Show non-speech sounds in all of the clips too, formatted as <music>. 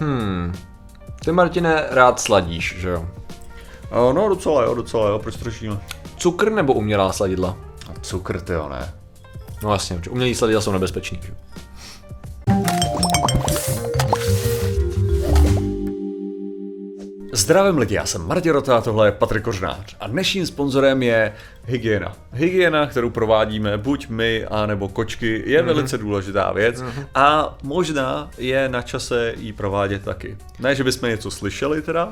Hmm. Ty, Martine, rád sladíš, že jo? Uh, no docela jo, docela jo, proč strašíme? Cukr nebo umělá sladidla? Cukr, ty jo, ne. No jasně, umělý sladidla jsou nebezpečný, že? jo? Zdravím lidi, já jsem Martin Rota a tohle je Patrik Kořnář a dnešním sponzorem je hygiena. Hygiena, kterou provádíme buď my, anebo kočky, je mm-hmm. velice důležitá věc mm-hmm. a možná je na čase ji provádět taky. Ne, že bychom něco slyšeli teda,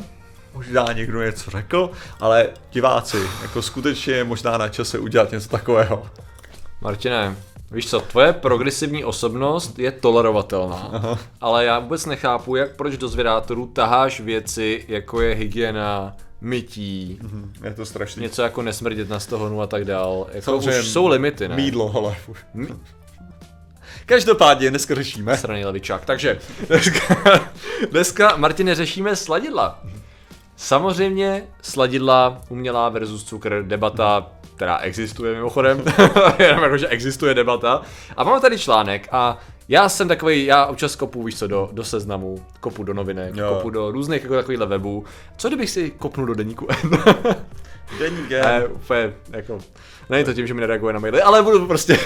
možná někdo něco řekl, ale diváci, jako skutečně je možná na čase udělat něco takového. Martine, víš co, tvoje progresivní osobnost je tolerovatelná, Aha. ale já vůbec nechápu, jak proč do zvědátorů taháš věci, jako je hygiena, mytí, Mhm, Je to strašný. něco jako nesmrdět na stohonu a tak dál. Jako Samozřejmě už jsou limity, ne? Mídlo, ale... Každopádně dneska řešíme. Straný levičák. Takže dneska, dneska Martine, řešíme sladidla. Samozřejmě sladidla umělá versus cukr, debata, která existuje mimochodem, <laughs> jenom jako, že existuje debata. A máme tady článek a já jsem takový, já občas kopu, víš co, do, do seznamu, kopu do novinek, Jo. kopu do různých jako takovýchhle webů. Co kdybych si kopnul do deníku N? <laughs> Deník Ne, úplně, jako, není to tím, že mi nereaguje na maily, ale budu prostě,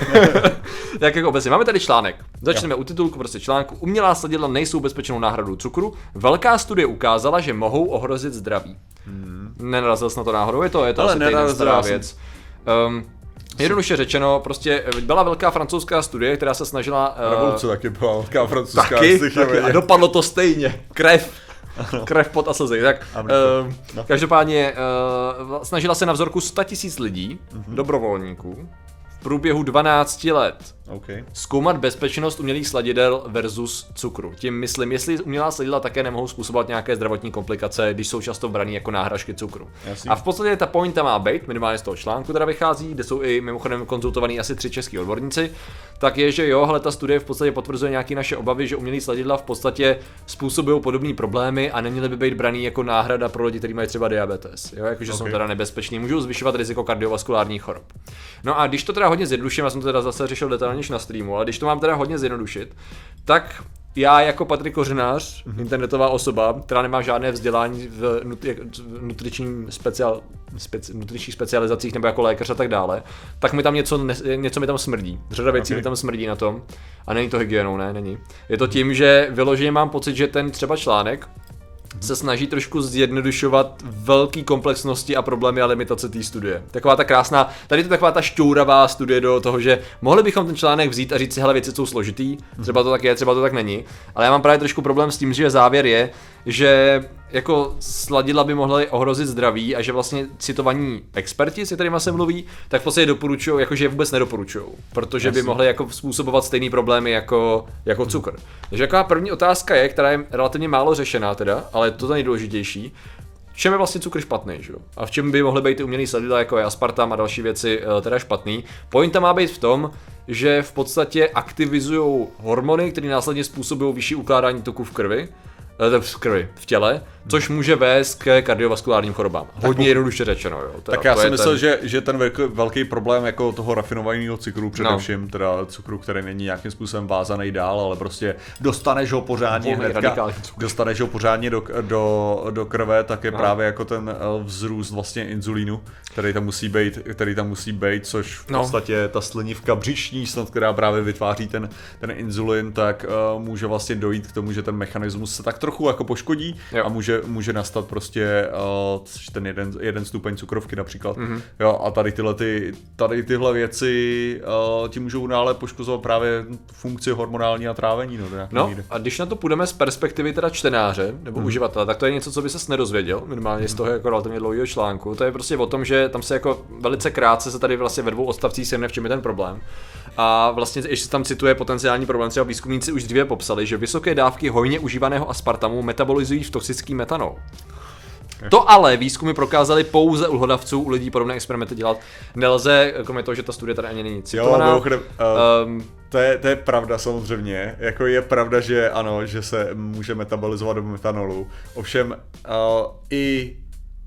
<laughs> tak jako obecně. Máme tady článek. Začneme u titulku prostě článku. Umělá sladidla nejsou bezpečnou náhradou cukru. Velká studie ukázala, že mohou ohrozit zdraví. Hmm. Nenarazil jsi na to náhodou, je to, je to Ale asi nenarazil, stará já jsem- věc. Um, Jednoduše řečeno, prostě byla velká francouzská studie, která se snažila... eh, Revoluce taky byla velká francouzská. taky, taky a dopadlo to stejně. Krev. Krev, pot a slzy. Tak, uh, No. každopádně uh, snažila se na vzorku 100 000 lidí, Mhm. dobrovolníků, průběhu 12 let OK. zkoumat bezpečnost umělých sladidel versus cukru. Tím myslím, jestli umělá sladidla také nemohou způsobovat nějaké zdravotní komplikace, když jsou často braný jako náhražky cukru. Jasný. A v podstatě ta pointa má být, minimálně z toho článku teda vychází, kde jsou i mimochodem konzultovaní asi tři český odborníci, tak je, že jo, hele, ta studie v podstatě potvrzuje nějaké naše obavy, že umělý sladidla v podstatě způsobují podobné problémy a neměly by být braný jako náhrada pro lidi, kteří mají třeba diabetes. Jo, jakože jsou Ok. teda nebezpeční, můžou zvyšovat riziko kardiovaskulárních chorob. No a když to teda hodně zjednoduším, já jsem to teda zase řešil detailněž na streamu, ale když to mám teda hodně zjednodušit, tak já jako Patrik Kořenář, Mhm. internetová osoba, která nemá žádné vzdělání v, nutri, v nutričním speciál, speci, nutričních specializacích nebo jako lékař a tak dále, tak mi tam něco, ne, něco mi tam smrdí. Řada věcí Ok. mi tam smrdí na tom. A není to hygienou, ne, není. Je to tím, že vyloženě mám pocit, že ten třeba článek se snaží trošku zjednodušovat velký komplexnosti a problémy a limitace té studie. Taková ta krásná, tady to taková ta šťouravá studie do toho, že mohli bychom ten článek vzít a říct si, hele, věci jsou složitý, třeba to tak je, třeba to tak není, ale já mám právě trošku problém s tím, že závěr je, že jako sladidla by mohly ohrozit zdraví a že vlastně citovaní experti, se kterými se mluví, tak v podstatě doporučují, jakože je vůbec nedoporučují, protože by Jasně. mohly jako způsobovat stejný problémy jako, jako cukr. Takže jaká první otázka je, která je relativně málo řešená teda, ale to je nejdůležitější, v čem je vlastně cukr špatný, že? jo? A v čem by mohly být ty umělý sladidla, jako je aspartam a další věci, eh, teda špatný. Pointa má být v tom, že v podstatě aktivizují hormony, které následně způsobují vyšší ukládání tuku v krvi, v krvi, v těle, což může vést k kardiovaskulárním chorobám. Hodně jednoduše řečeno, jo. Teda, Tak já jsem myslel, ten- že, že ten velký, velký problém jako toho rafinovaného cukru především, no. teda cukru, který není nějakým způsobem vázaný dál, ale prostě dostaneš ho pořádně hnedka, dostaneš ho pořádně do, do, do krve, tak je No. právě jako ten eh, vzrůst vlastně inzulínu, který tam musí být, který tam musí být, což v No. podstatě ta slinivka břišní, snad, která právě vytváří ten, ten inzulin, tak uh, může vlastně dojít k tomu, že ten mechanismus se tak trochu jako poškodí Jo. a může, může nastat prostě uh, ten jeden, jeden stupeň cukrovky například. Mhm. Mm-hmm. Jo, a tady tyhle, ty, tady tyhle věci uh, ti můžou nále poškozovat právě funkci hormonální a trávení. No, No míry. a když na to půjdeme z perspektivy teda čtenáře nebo Mhm. mm. uživatele, tak to je něco, co by ses nedozvěděl, minimálně z toho jako relativně dlouhého článku. To je prostě o tom, že tam se jako velice krátce se tady vlastně ve dvou odstavcích shrne, v čem je ten problém. A vlastně ještě tam cituje potenciální problém, třeba výzkumníci už dříve popsali, že vysoké dávky hojně užívaného aspartamu metabolizují v toxický metanol. To ale výzkumy prokázaly pouze u hlodavců, u lidí podobné experimenty dělat nelze, kromě toho, že ta studie tady ani není Jo, citovaná. mimochodem, uh, um, to, je, to je pravda samozřejmě. Jako je pravda, že ano, že se může metabolizovat do metanolu. Ovšem uh, i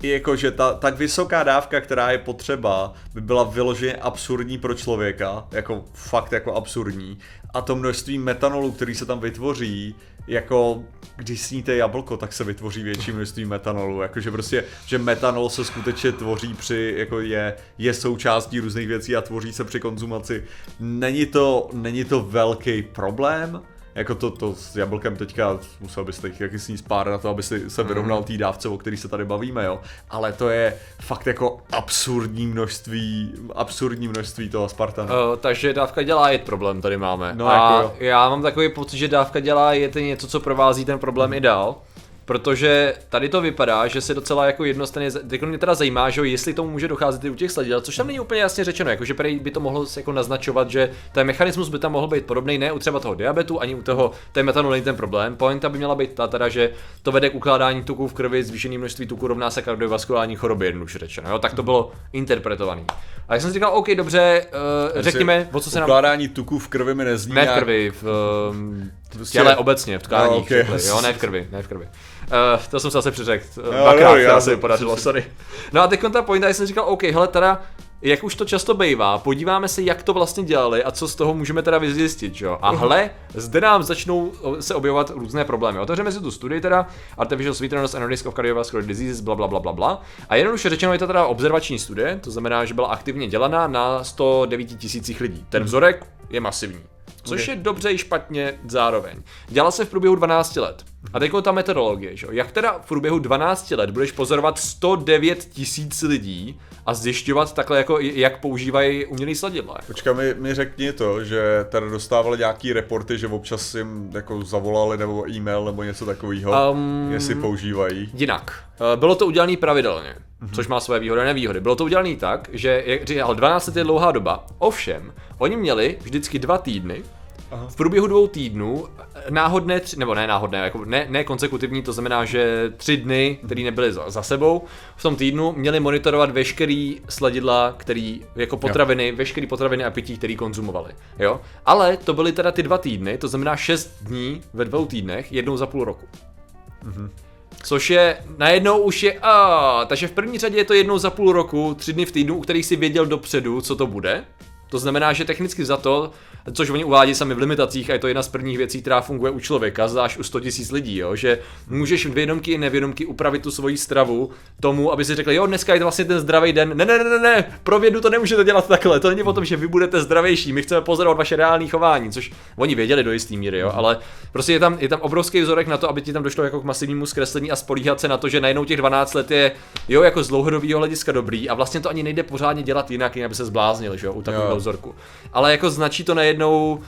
i jako, že ta tak vysoká dávka, která je potřeba, by byla vyloženě absurdní pro člověka, jako fakt jako absurdní. A to množství metanolu, který se tam vytvoří, jako když sníte jablko, tak se vytvoří větší množství metanolu. Jakože prostě, že metanol se skutečně tvoří při, jako je, je součástí různých věcí a tvoří se při konzumaci. Není to, není to velký problém, jako to, to s jablkem teďka musel byste jich jaký sníst pár na to, aby si se vyrovnal té dávce, o který se tady bavíme, jo. Ale to je fakt jako absurdní množství, absurdní množství toho Spartana. Uh, takže dávka dělá jet problém tady máme. No, a jako jo. já mám takový pocit, že dávka dělá jet je něco, co provází ten problém i dál. Protože tady to vypadá, že se docela jako jednostranně, teď mě teda zajímá, že jo, jestli tomu může docházet i u těch sladidel, což tam není úplně jasně řečeno, jakože prej by to mohlo jako naznačovat, že ten mechanismus by tam mohl být podobný, ne u třeba toho diabetu, ani u toho, ten metanol není ten problém. Pointa by měla být ta teda, že to vede k ukládání tuků v krvi, zvýšený množství tuků rovná se kardiovaskulární chorobě, jednoduše řečeno, jo, tak to bylo interpretovaný. A já jsem si říkal, OK, dobře, uh, řekněme, o co se nám... Ukládání tuků v krvi mi nezní Ne v krvi, v, um, v Prostě- těle obecně, v tkání, No, okay. jo, ne v krvi, ne v krvi. Uh, to jsem se zase přeřekl, uh, no, dvakrát, já já jsem- se podařilo, sorry. No a teď ta pointa, já jsem říkal, OK, hele teda, jak už to často bývá, podíváme se, jak to vlastně dělali a co z toho můžeme teda vyzjistit, jo. A hle, zde nám začnou o, se objevovat různé problémy. Otevřeme si tu studii teda, Artificial Sweeteners and Risk of Cardiovascular Diseases, bla, bla, bla, bla, bla. A jednoduše řečeno je to teda observační studie, to znamená, že byla aktivně dělaná na 109 tisících lidí. Ten vzorek je masivní. Což Ok. je dobře i špatně zároveň. Dělala se v průběhu 12 let. A teď ta metodologie, že? jo? Jak teda v průběhu 12 let budeš pozorovat 109 tisíc lidí a zjišťovat takhle, jako, jak používají umělý sladidla? Počkej, mi, mi řekni to, že tady dostávali nějaký reporty, že občas jim jako zavolali nebo e-mail nebo něco takového, Um, jestli používají. Jinak. Eh, Bylo to udělané pravidelně, což má své výhody a nevýhody. Bylo to udělané tak, že jak říkal, 12 let je dlouhá doba. Ovšem, oni měli vždycky dva týdny, Aha. v průběhu dvou týdnů náhodné, tři, nebo ne náhodné, jako ne, ne konsekutivní, to znamená, že tři dny, které nebyly za, za sebou, v tom týdnu měli monitorovat veškerý sladidla, který jako potraviny, jo. veškerý potraviny a pití, který konzumovali. Jo? Ale to byly teda ty dva týdny, to znamená šest dní ve dvou týdnech, jednou za půl roku. Což je, najednou už je, a, takže v první řadě je to jednou za půl roku, tři dny v týdnu, u kterých si věděl dopředu, co to bude. To znamená, že technicky za to, což oni uvádí sami v limitacích, a je to jedna z prvních věcí, která funguje u člověka, zvlášť u 100 000 lidí, jo, že můžeš vědomky i nevědomky upravit tu svoji stravu tomu, aby si řekl, jo, dneska je to vlastně ten zdravý den. Ne, ne, ne, ne, ne, pro vědu to nemůžete dělat takhle, to není o tom, že vy budete zdravější, my chceme pozorovat vaše reální chování, což oni věděli do jisté míry, jo, ale prostě je tam, je tam obrovský vzorek na to, aby ti tam došlo jako k masivnímu zkreslení a spolíhat se na to, že najednou těch 12 let je, jo, jako z dlouhodobého hlediska dobrý a vlastně to ani nejde pořádně dělat jinak, jinak aby se zbláznil, že jo, u takového vzorku. Ale jako značí to najednou uh,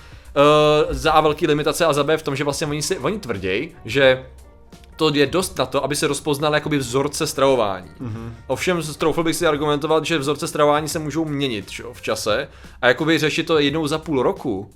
za A velký limitace a za B v tom, že vlastně oni, si, oni tvrdějí, že to je dost na to, aby se rozpoznal jakoby vzorce stravování. Mm-hmm. Ovšem, troufl bych si argumentovat, že vzorce stravování se můžou měnit jo, v čase a jakoby řešit to jednou za půl roku,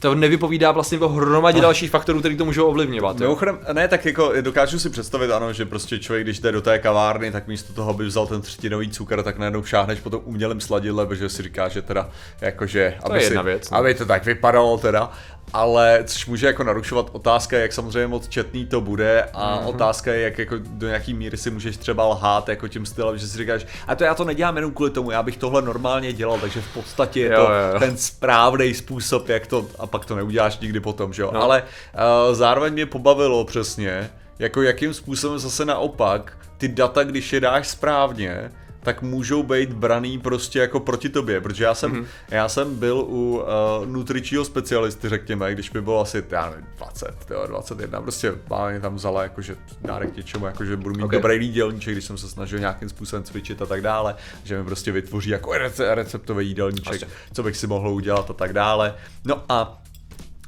to nevypovídá vlastně o hromadě dalších faktorů, které to můžou ovlivňovat. Mimochodem, ne, tak jako dokážu si představit, ano, že prostě člověk, když jde do té kavárny, tak místo toho, aby vzal ten třetinový cukr, tak najednou šáhneš po tom umělém sladidle, protože si říká, že teda, jakože, aby, je si, jedna věc, no. aby to tak vypadalo teda, ale což může jako narušovat otázka, jak samozřejmě moc četný to bude a mm-hmm. otázka je, jak jako do nějaký míry si můžeš třeba lhát jako tím stylem, že si říkáš, a to já to nedělám jenom kvůli tomu, já bych tohle normálně dělal, takže v podstatě je to jo, jo. ten správný způsob, jak to, a pak to neuděláš nikdy potom, že jo, No. ale uh, zároveň mě pobavilo přesně, jako jakým způsobem zase naopak ty data, když je dáš správně, tak můžou být braný prostě jako proti tobě, protože já jsem, Mhm. mm-hmm. já jsem byl u uh, nutričního specialisty, řekněme, když mi bylo asi, já nevím, 20, jo, 21, prostě máma mě tam vzala jakože dárek něčemu, jakože budu mít Ok. okay. dobrý jídelníček, když jsem se snažil nějakým způsobem cvičit a tak dále, že mi prostě vytvoří jako rece- receptový jídelníček, Vlastně. co bych si mohl udělat a tak dále. No a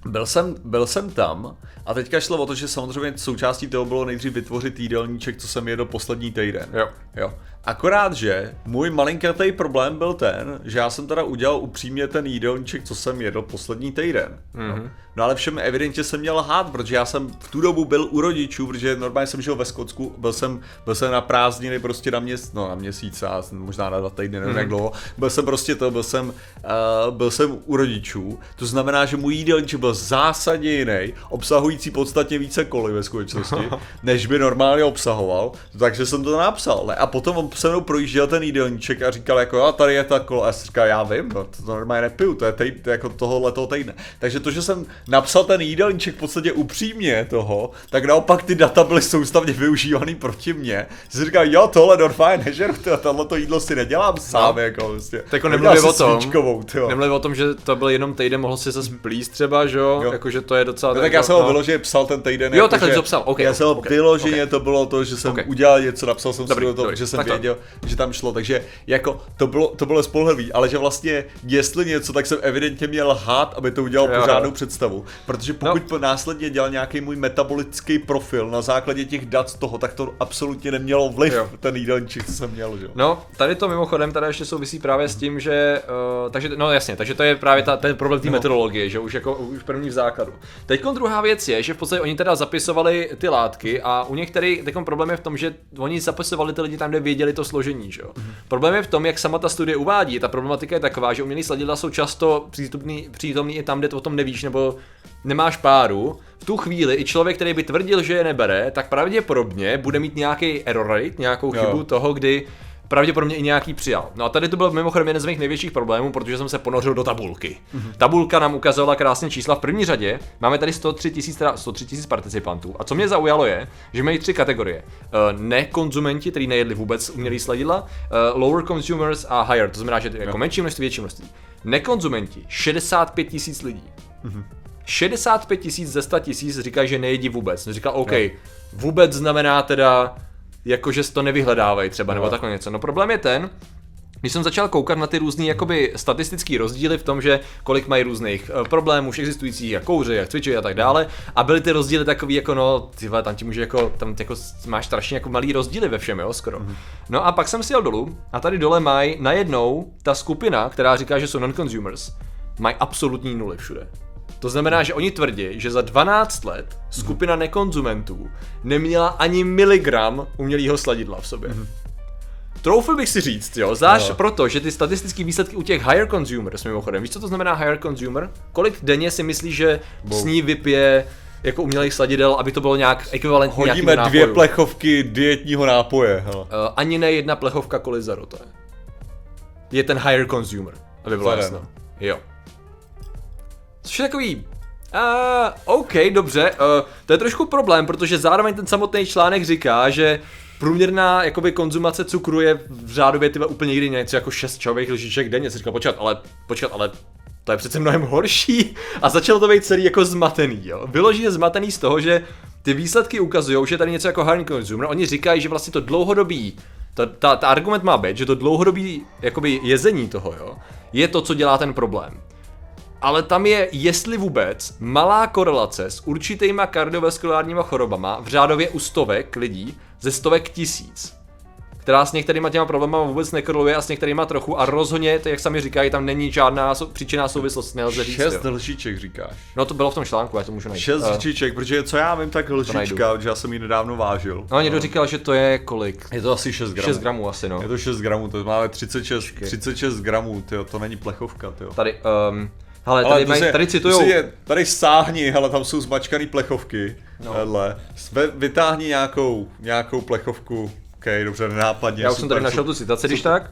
byl jsem, byl jsem tam a teďka šlo o to, že samozřejmě součástí toho bylo nejdřív vytvořit jídelníček, co jsem jedl poslední týden. Jo. jo. Akorát, že můj malinkatý problém byl ten, že já jsem teda udělal upřímně ten jídelníček, co jsem jedl poslední týden. Mm-hmm. No. no ale všem evidentně jsem měl lhát, protože já jsem v tu dobu byl u rodičů, protože normálně jsem žil ve Skotsku, byl jsem, byl jsem na prázdniny prostě na měsíc, no na měsíc a možná na dva týdny, nevím mm-hmm. jak dlouho. Byl jsem prostě to, byl jsem, uh, byl jsem u rodičů, to znamená, že můj jídelníček byl zásadně jiný, obsahující podstatně více koly ve skutečnosti, <laughs> než by normálně obsahoval, takže jsem to napsal. Ne? A potom se mnou projížděl ten jídelníček a říkal jako, a tady je ta kola. A já jsem říkal, já vím, no, to, normálně nepiju, to je, tej, to je jako tohohle toho týdne. Takže to, že jsem napsal ten jídelníček v podstatě upřímně toho, tak naopak ty data byly soustavně využívaný proti mně. Jsi říkal, jo, tohle Dorfine nežeru, tohle to jídlo si nedělám sám, no. jako vlastně. Tak jako nemluví o tom, nemluví o tom, že to byl jenom týden, mohl si se splíst třeba, že jo, jo. jako že to je docela... No, tak já jsem ho no. vyloženě psal ten týden. Jo, jako, takhle to psal, okay, Já jsem ho okay, vyloženě, okay. to bylo to, že jsem okay. udělal něco, napsal jsem dobrý, si to, dobrý, že jsem věděl, že tam šlo, takže jako to bylo, to bylo spolehlivý, ale že vlastně jestli něco, tak jsem evidentně měl lhát, aby to udělal jo, pořádnou jo. představu. Protože pokud no. následně dělal nějaký můj metabolický profil na základě těch dat z toho, tak to absolutně nemělo vliv, jo. ten jídelníček, co jsem měl. Že? No, tady to mimochodem tady ještě souvisí právě s tím, že, uh, takže, no jasně, takže to je právě ta, ten problém té no. metodologie, že už jako už první v základu. Teď druhá věc je, že v podstatě oni teda zapisovali ty látky a u některých teď problém je v tom, že oni zapisovali ty lidi tam, kde věděli to složení, že jo. Mm-hmm. Problém je v tom, jak sama ta studie uvádí. Ta problematika je taková, že umělý sladidla jsou často přítomný, přítomný i tam, kde to o tom nevíš, nebo nemáš páru, v tu chvíli i člověk, který by tvrdil, že je nebere, tak pravděpodobně bude mít nějaký error rate, nějakou chybu jo. toho, kdy pravděpodobně i nějaký přijal. No a tady to byl mimochodem jeden z mých největších problémů, protože jsem se ponořil do tabulky. Mm-hmm. Tabulka nám ukazovala krásně čísla v první řadě. Máme tady 103 tisíc 103 000 participantů. A co mě zaujalo je, že mají tři kategorie. Uh, nekonzumenti, kteří nejedli vůbec umělý sladidla, uh, lower consumers a higher, to znamená, že jako menší množství, větší množství. Nekonzumenti, 65 tisíc lidí. Mm-hmm. 65 tisíc ze 100 tisíc říkají, že nejedí vůbec. Říká, OK, no. vůbec znamená teda jakože to nevyhledávají třeba, no. nebo takhle něco. No problém je ten, když jsem začal koukat na ty různé jakoby statistické rozdíly v tom, že kolik mají různých uh, problémů už existujících, jak kouři, jak cvičí a tak dále, a byly ty rozdíly takový jako no, tyhle, tam ti může jako, tam jako máš strašně jako malý rozdíly ve všem, jo, skoro. Mm-hmm. No a pak jsem si jel dolů a tady dole mají najednou ta skupina, která říká, že jsou non-consumers, mají absolutní nuly všude. To znamená, že oni tvrdí, že za 12 let skupina nekonzumentů neměla ani miligram umělého sladidla v sobě. Mm-hmm. Troufl bych si říct, jo, zvlášť no. proto, že ty statistické výsledky u těch higher consumers, mimochodem, víš, co to znamená higher consumer? Kolik denně si myslíš, že Bou. s ní vypije jako umělých sladidel, aby to bylo nějak ekvivalentní Hodíme dvě plechovky dietního nápoje. Hele. Uh, ani ne jedna plechovka kolizaru, to je. Je ten higher consumer, aby bylo jasno. Jo. Což je takový Uh, OK, dobře, uh, to je trošku problém, protože zároveň ten samotný článek říká, že průměrná jakoby konzumace cukru je v řádově tyhle úplně někdy něco jako 6 čajových lžiček denně. Jsi říkal, počkat, ale, počkat, ale to je přece mnohem horší. A začalo to být celý jako zmatený, jo. Vyloženě zmatený z toho, že ty výsledky ukazují, že tady něco jako hard consumer, oni říkají, že vlastně to dlouhodobý ta, ta, ta argument má být, že to dlouhodobý jakoby jezení toho, jo, je to, co dělá ten problém ale tam je, jestli vůbec, malá korelace s určitýma kardiovaskulárníma chorobama v řádově u stovek lidí ze stovek tisíc která s některýma těma problémy vůbec nekoreluje a s některýma trochu a rozhodně, to jak sami říkají, tam není žádná sou, příčinná souvislost, nelze říct. Šest lžiček říkáš. No to bylo v tom článku, já to můžu najít. Šest uh, lžiček, protože co já vím, tak lžička, protože já jsem ji nedávno vážil. No někdo říkal, že to je kolik? Je to asi 6 gramů. 6 gramů asi, no. Je to 6 gramů, to máme 36, 36 gramů, tyjo, to není plechovka, tyjo. Tady, um, ale tady, maj, tady citujou... Je, tady sáhni, hele, tam jsou zmačkané plechovky. No. Hele, vytáhni nějakou, nějakou plechovku. OK, dobře, nenápadně. Já už jsem tady našel tu citaci, když tak.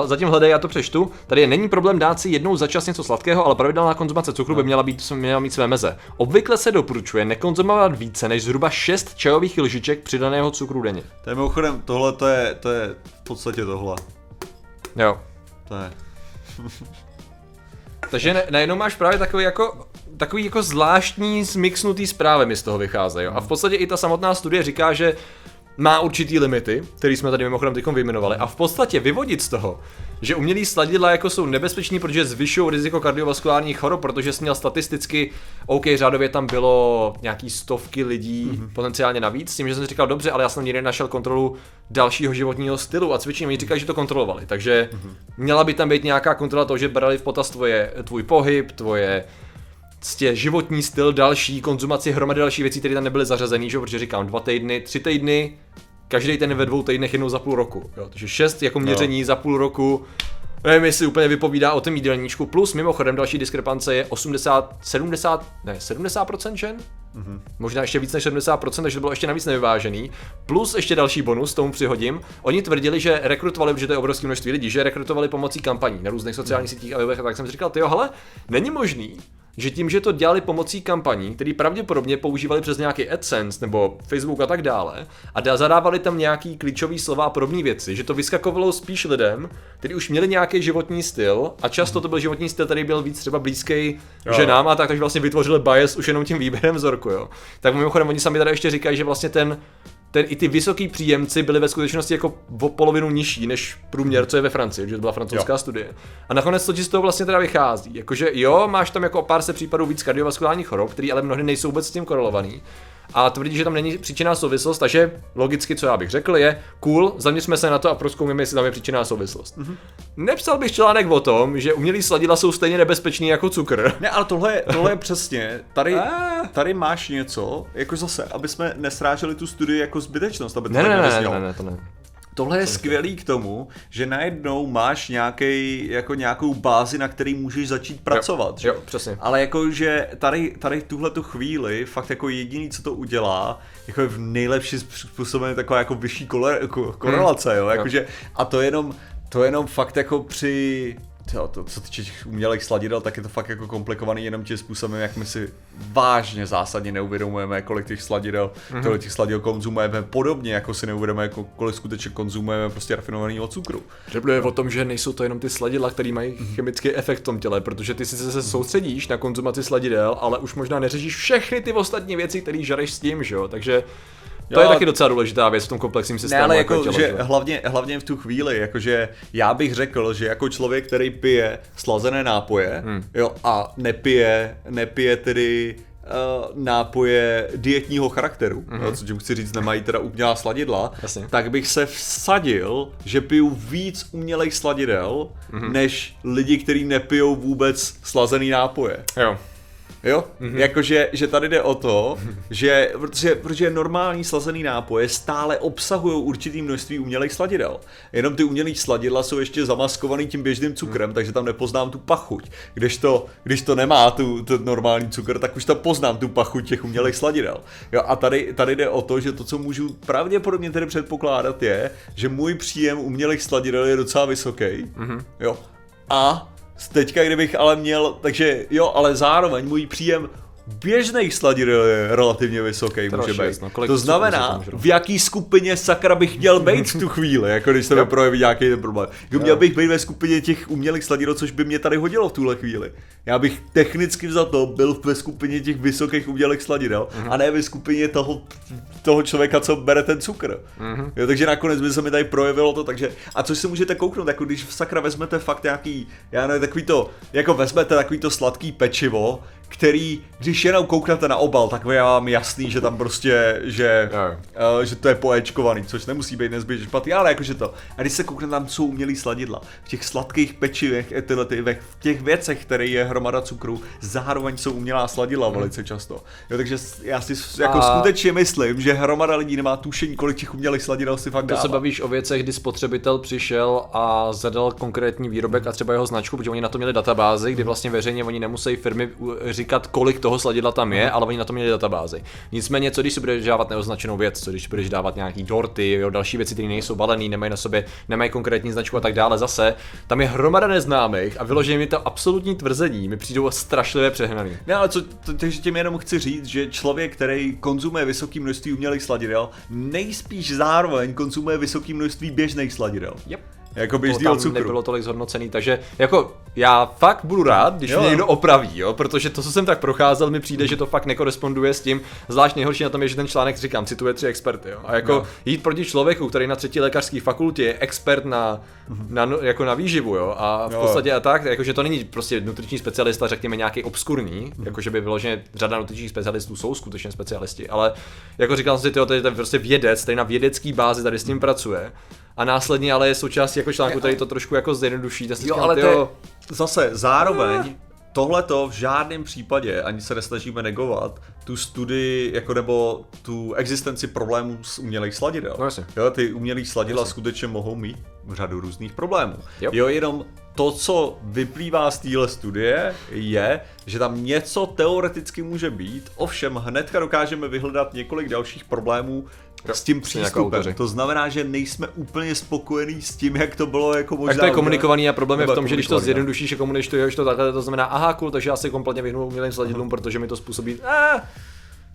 Uh, zatím hledej, já to přečtu. Tady je, není problém dát si jednou za čas něco sladkého, ale pravidelná konzumace cukru by no. měla, být, měla mít své meze. Obvykle se doporučuje nekonzumovat více než zhruba 6 čajových lžiček přidaného cukru denně. To je mimochodem, tohle to je, to je v podstatě tohle. Jo. To je. <laughs> Takže najednou máš právě takový jako takový jako zvláštní zmixnutý zprávy mi z toho vycházejí. A v podstatě i ta samotná studie říká, že má určitý limity, který jsme tady mimochodem teď vyjmenovali. A v podstatě vyvodit z toho, že umělý sladidla jako jsou nebezpeční, protože zvyšují riziko kardiovaskulárních chorob, protože jsi měl statisticky, OK, řádově tam bylo nějaký stovky lidí mm-hmm. potenciálně navíc, s tím, že jsem si říkal, dobře, ale já jsem nikdy našel kontrolu dalšího životního stylu a cvičení, oni říkají, že to kontrolovali, takže mm-hmm. měla by tam být nějaká kontrola toho, že brali v potaz tvoje, tvůj pohyb, tvoje prostě životní styl, další konzumaci hromady další věcí, které tam nebyly zařazený, že? protože říkám dva týdny, tři týdny, každý ten ve dvou týdnech jednou za půl roku. Jo? Takže šest jako měření no. za půl roku, nevím, jestli úplně vypovídá o tom jídelníčku. Plus mimochodem další diskrepance je 80, 70, ne, 70% žen? Mm-hmm. Možná ještě víc než 70%, takže to bylo ještě navíc nevyvážený. Plus ještě další bonus, tomu přihodím. Oni tvrdili, že rekrutovali, protože to je obrovské množství lidí, že rekrutovali pomocí kampaní na různých sociálních mm. sítích a webech, a tak jsem si říkal, jo, hele, není možný, že tím, že to dělali pomocí kampaní, který pravděpodobně používali přes nějaký AdSense nebo Facebook a tak dále, a zadávali tam nějaký klíčový slova a podobné věci, že to vyskakovalo spíš lidem, kteří už měli nějaký životní styl a často to byl životní styl, který byl víc třeba blízký Jo. ženám a tak, takže vlastně vytvořili bias už jenom tím výběrem vzorku, jo. Tak mimochodem oni sami tady ještě říkají, že vlastně ten ten, i ty vysoký příjemci byli ve skutečnosti jako o polovinu nižší než průměr, co je ve Francii, že to byla francouzská Jo. studie. A nakonec to ti z toho vlastně teda vychází. Jakože jo, máš tam jako o pár se případů víc kardiovaskulárních chorob, které ale mnohdy nejsou vůbec s tím korelovaný. A tvrdí, že tam není příčinná souvislost, takže logicky, co já bych řekl, je cool, zaměřme se na to a prozkoumíme, jestli tam je příčinná souvislost. Mm-hmm. Nepsal bych článek o tom, že umělý sladidla jsou stejně nebezpečný jako cukr. Ne, ale tohle, je- tohle je přesně, tady, <laughs> tady máš něco, jako zase, aby jsme nesráželi tu studii jako zbytečnost, aby to Ne, tak ne, ne, ne, ne, to ne. Tohle je skvělý k tomu, že najednou máš nějaký, jako nějakou bázi, na který můžeš začít pracovat. že? jo, přesně. Ale jako, že tady, tady v tuhle tu chvíli fakt jako jediný, co to udělá, jako je v nejlepší způsobem taková jako vyšší kole, ko, korelace, jo, jakože, a to jenom, to jenom fakt jako při, to, to, co týče těch umělých sladidel, tak je to fakt jako komplikovaný jenom tím způsobem, jak my si vážně zásadně neuvědomujeme, kolik těch sladidel, mm-hmm. kolik těch sladidel konzumujeme, podobně jako si neuvědomujeme, jako kolik skutečně konzumujeme prostě rafinovaného cukru. Řeblo je o tom, že nejsou to jenom ty sladidla, které mají chemický efekt v tom těle, protože ty sice se soustředíš na konzumaci sladidel, ale už možná neřešíš všechny ty ostatní věci, které žereš s tím, že jo? Takže to Jo, je taky docela důležitá věc v tom komplexním systému. Ne, ale jako jako, tělo, že hlavně, hlavně v tu chvíli, jakože já bych řekl, že jako člověk, který pije slazené nápoje, hmm. jo, a nepije, nepije tedy uh, nápoje dietního charakteru, mm-hmm. jo, co tím chci říct, nemají teda umělá sladidla, Jasně. tak bych se vsadil, že piju víc umělých sladidel, mm-hmm. než lidi, kteří nepijou vůbec slazený nápoje. Jo. Jo? Mm-hmm. Jakože že tady jde o to, že protože, protože normální slazený nápoje stále obsahují určitý množství umělých sladidel. Jenom ty umělé sladidla jsou ještě zamaskovaný tím běžným cukrem, mm. takže tam nepoznám tu pachuť. Když to, když to nemá tu, tu normální cukr, tak už tam poznám tu pachuť těch umělých sladidel. Jo, a tady, tady jde o to, že to, co můžu pravděpodobně tedy předpokládat, je, že můj příjem umělých sladidel je docela vysoký. Mm-hmm. Jo. A Teďka, kdybych ale měl, takže jo, ale zároveň můj příjem běžných sladidel je relativně vysoký, může Trošku, být. jasno. Kolik to znamená, v jaký skupině sakra bych měl <laughs> být v tu chvíli, jako když se mi projeví nějaký ten problém. Jo, měl bych být ve skupině těch umělých sladidel, což by mě tady hodilo v tuhle chvíli. Já bych technicky za to byl ve skupině těch vysokých umělých sladidel a ne ve skupině toho, toho člověka, co bere ten cukr. Jo, takže nakonec by se mi tady projevilo to, takže a což si můžete kouknout, jako když v sakra vezmete fakt nějaký, já nevím, takový to, jako vezmete takový to sladký pečivo, který, když jenom kouknete na obal, tak je vám jasný, že tam prostě, že, uh, že to je poéčkovaný, což nemusí být nezbytně špatný, ale jakože to. A když se kouknete, tam jsou umělý sladidla. V těch sladkých pečivech, eh, tyhle ty, v těch věcech, které je hromada cukru, zároveň jsou umělá sladidla velice často. Jo, takže já si jako A- skutečně myslím, že hromada lidí nemá tušení, kolik těch umělých sladidel si fakt To dává. se bavíš o věcech, kdy spotřebitel přišel a zadal konkrétní výrobek a třeba jeho značku, protože oni na to měli databázi, kdy vlastně veřejně oni nemusí firmy u- říkat, kolik toho sladidla tam je, ale oni na to měli databázi. Nicméně, co když si budeš dávat neoznačenou věc, co když budeš dávat nějaký dorty, jo, další věci, které nejsou balený, nemají na sobě, nemají konkrétní značku a tak dále, zase, tam je hromada neznámých a vyloženě mi to absolutní tvrzení mi přijdou strašlivě přehnaný. Ne, ale co, takže tím jenom chci říct, že člověk, který konzumuje vysoké množství umělých sladidel, nejspíš zároveň konzumuje vysoké množství běžných sladidel. Yep. Jako to běžného tam cukru. nebylo tolik zhodnocený, takže jako já fakt budu rád, když Jo. mě někdo opraví, jo, protože to, co jsem tak procházel, mi přijde, že to fakt nekoresponduje s tím, zvlášť nejhorší na tom je, že ten článek, říkám, cituje tři experty, jo, a jako Jo. jít proti člověku, který na třetí lékařské fakultě je expert na, na, no- jako na výživu, jo, a v Jo. podstatě a tak, jakože to není prostě nutriční specialista, řekněme nějaký obskurní, jakože by vyloženě řada nutričních specialistů jsou skutečně specialisti, ale jako říkal jsem si, tyjo, to je ten prostě vědec, který na vědecký bázi tady s tím pracuje. A následně ale je součástí jako článku, tady to trošku jako zjednoduší. Jo, říkám, ale to tyjo, je, zase zároveň tohle to v žádném případě ani se nesnažíme negovat tu studii jako nebo tu existenci problémů s umělých sladidel. No jasně. Jo, ty umělý sladidla skutečně mohou mít řadu různých problémů. Jo. jo, jenom to, co vyplývá z téhle studie, je, že tam něco teoreticky může být, ovšem hnedka dokážeme vyhledat několik dalších problémů, s tím přístupem. To znamená, že nejsme úplně spokojení s tím, jak to bylo jako možná. Tak to je komunikovaný a problém je v tom, že když to no. zjednodušíš a komunikuješ to takhle, to znamená, aha, cool, takže já si kompletně vyhnu umělým sladidlům, protože mi to způsobí, eh,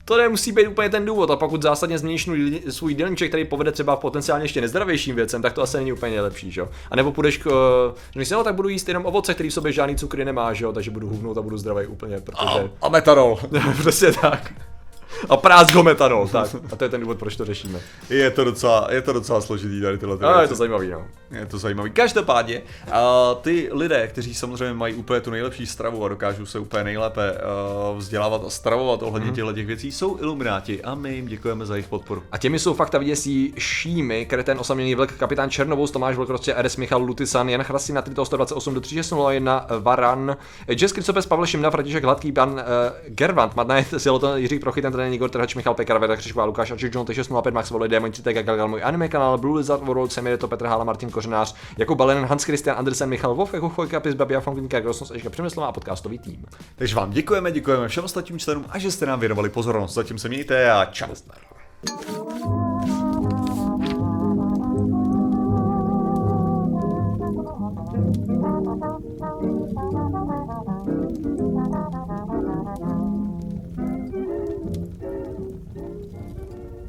to nemusí být úplně ten důvod. A pokud zásadně změníš svůj- dělníček, který povede třeba potenciálně ještě nezdravějším věcem, tak to asi není úplně nejlepší, že jo? A nebo půjdeš k, eh, že si, no, tak budu jíst jenom ovoce, který v sobě žádný cukry nemá, že jo? Takže budu huvnout a budu zdravý úplně, protože... A, a metanol. <laughs> prostě tak. A prázd ho metanol, tak. A to je ten důvod, proč to řešíme. Je to docela, je to docela složitý tady tyhle ty je to zajímavý, no. Je to zajímavý. Každopádně, uh, ty lidé, kteří samozřejmě mají úplně tu nejlepší stravu a dokážou se úplně nejlépe uh, vzdělávat a stravovat ohledně mm. těchto těch věcí, jsou ilumináti a my jim děkujeme za jejich podporu. A těmi jsou fakta vyděsí Šímy, Kreten, Osamělý vlk, Kapitán Černovou, Tomáš Vlkrostě, RS Michal Lutisan, Jan Chrasina, Trito 128 do 3601, Varan, Jess Krycopes, Pavel Šimna, František Hladký, pan uh, Gervant, Madnajet, Siloton, <laughs> Jiří Prochy, ten Igor Trhač, Michal Pekar, Veda Křišková, Lukáš Ačik, John T605, Max Vole, Demon Citek, Galgal, můj anime kanál, Blue Lizard World, Semir, to Petr Hála, Martin Kořenář, Jakub Balen, Hans Christian Andersen, Michal Wolf, Jako Chojka, Pis, Babia, Fonkinka, Grosnos, Eška Přemyslová a podcastový tým. Takže vám děkujeme, děkujeme všem ostatním členům a že jste nám věnovali pozornost. Zatím se mějte a čau.